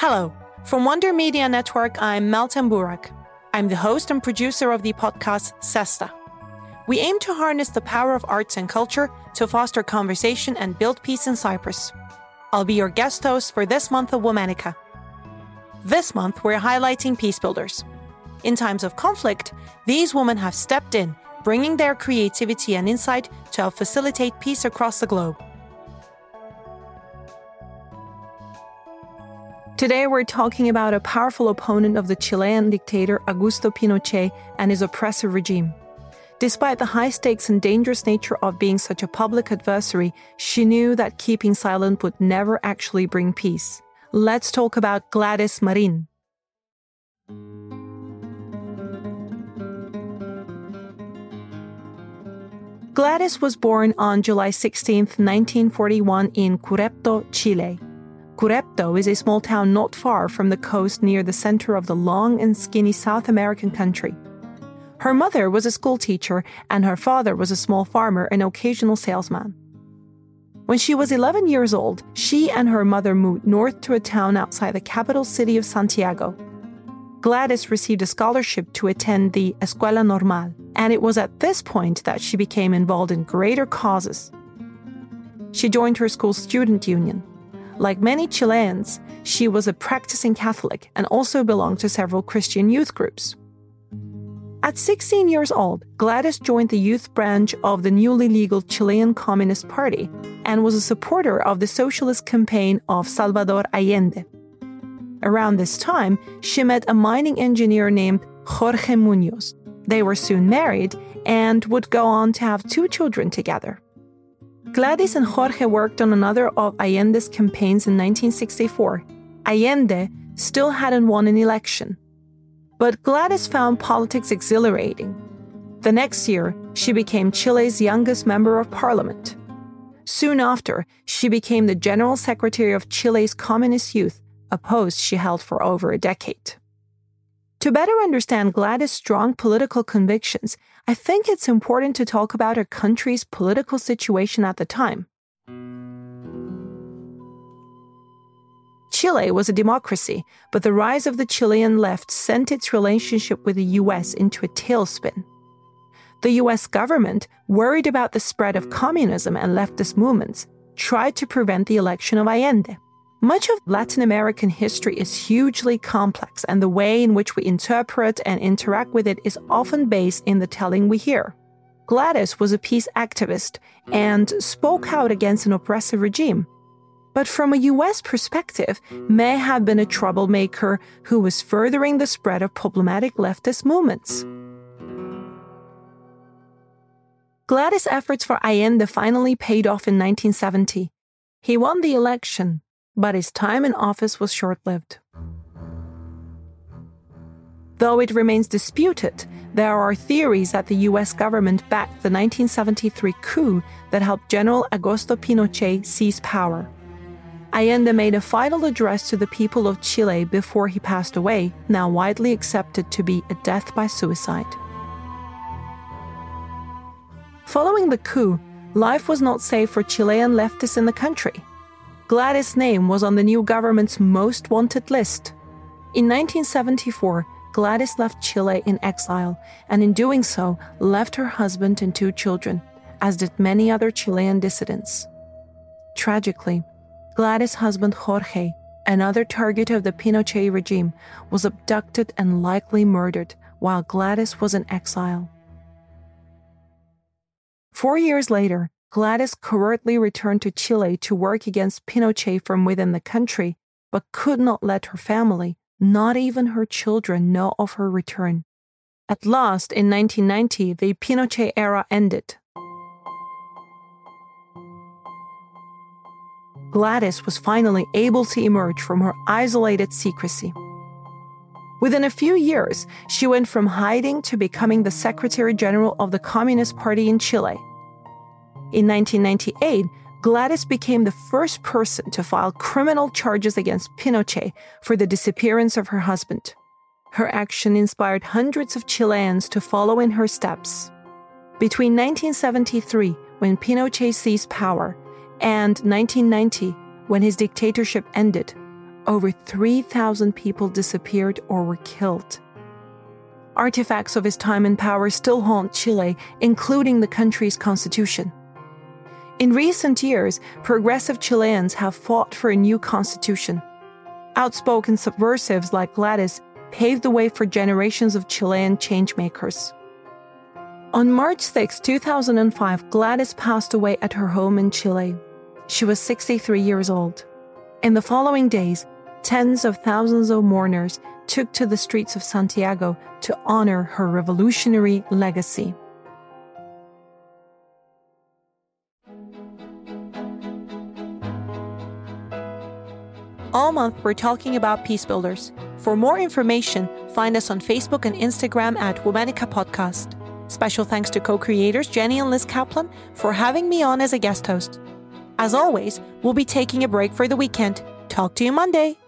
Hello. From Wonder Media Network, I'm Meltem Burak. I'm the host and producer of the podcast Sesta. We aim to harness the power of arts and culture to foster conversation and build peace in Cyprus. I'll be your guest host for this month of Womanica. This month, we're highlighting peace builders. In times of conflict, these women have stepped in, bringing their creativity and insight to help facilitate peace across the globe. Today, we're talking about a powerful opponent of the Chilean dictator Augusto Pinochet and his oppressive regime. Despite the high stakes and dangerous nature of being such a public adversary, she knew that keeping silent would never actually bring peace. Let's talk about Gladys Marín. Gladys was born on July 16, 1941, in Curepto, Chile. Curepto is a small town not far from the coast near the center of the long and skinny South American country. Her mother was a schoolteacher and her father was a small farmer and occasional salesman. When she was 11 years old, she and her mother moved north to a town outside the capital city of Santiago. Gladys received a scholarship to attend the Escuela Normal, and it was at this point that she became involved in greater causes. She joined her school's student union. Like many Chileans, she was a practicing Catholic and also belonged to several Christian youth groups. At 16 years old, Gladys joined the youth branch of the newly legal Chilean Communist Party and was a supporter of the socialist campaign of Salvador Allende. Around this time, she met a mining engineer named Jorge Munoz. They were soon married and would go on to have two children together. Gladys and Jorge worked on another of Allende's campaigns in 1964. Allende still hadn't won an election. But Gladys found politics exhilarating. The next year, she became Chile's youngest member of parliament. Soon after, she became the General Secretary of Chile's Communist Youth, a post she held for over a decade. To better understand Gladys' strong political convictions, I think it's important to talk about her country's political situation at the time. Chile was a democracy, but the rise of the Chilean left sent its relationship with the US into a tailspin. The US government, worried about the spread of communism and leftist movements, tried to prevent the election of Allende. Much of Latin American history is hugely complex, and the way in which we interpret and interact with it is often based in the telling we hear. Gladys was a peace activist and spoke out against an oppressive regime. But from a US perspective, may have been a troublemaker who was furthering the spread of problematic leftist movements. Gladys' efforts for Allende finally paid off in 1970. He won the election, but his time in office was short lived. Though it remains disputed, there are theories that the US government backed the 1973 coup that helped General Augusto Pinochet seize power. Allende made a final address to the people of Chile before he passed away, now widely accepted to be a death by suicide. Following the coup, life was not safe for Chilean leftists in the country. Gladys' name was on the new government's most wanted list. In 1974, Gladys left Chile in exile and, in doing so, left her husband and two children, as did many other Chilean dissidents. Tragically, Gladys' husband Jorge, another target of the Pinochet regime, was abducted and likely murdered while Gladys was in exile. Four years later, Gladys covertly returned to Chile to work against Pinochet from within the country, but could not let her family, not even her children, know of her return. At last, in 1990, the Pinochet era ended. Gladys was finally able to emerge from her isolated secrecy. Within a few years, she went from hiding to becoming the Secretary General of the Communist Party in Chile in 1998, Gladys became the first person to file criminal charges against Pinochet for the disappearance of her husband. Her action inspired hundreds of Chileans to follow in her steps. Between 1973, when Pinochet seized power, and 1990, when his dictatorship ended, over 3,000 people disappeared or were killed. Artifacts of his time in power still haunt Chile, including the country's constitution. In recent years, progressive Chileans have fought for a new constitution. Outspoken subversives like Gladys paved the way for generations of Chilean changemakers. On March 6, 2005, Gladys passed away at her home in Chile. She was 63 years old. In the following days, tens of thousands of mourners took to the streets of Santiago to honor her revolutionary legacy. All month, we're talking about peace builders. For more information, find us on Facebook and Instagram at Womanica Podcast. Special thanks to co creators Jenny and Liz Kaplan for having me on as a guest host. As always, we'll be taking a break for the weekend. Talk to you Monday.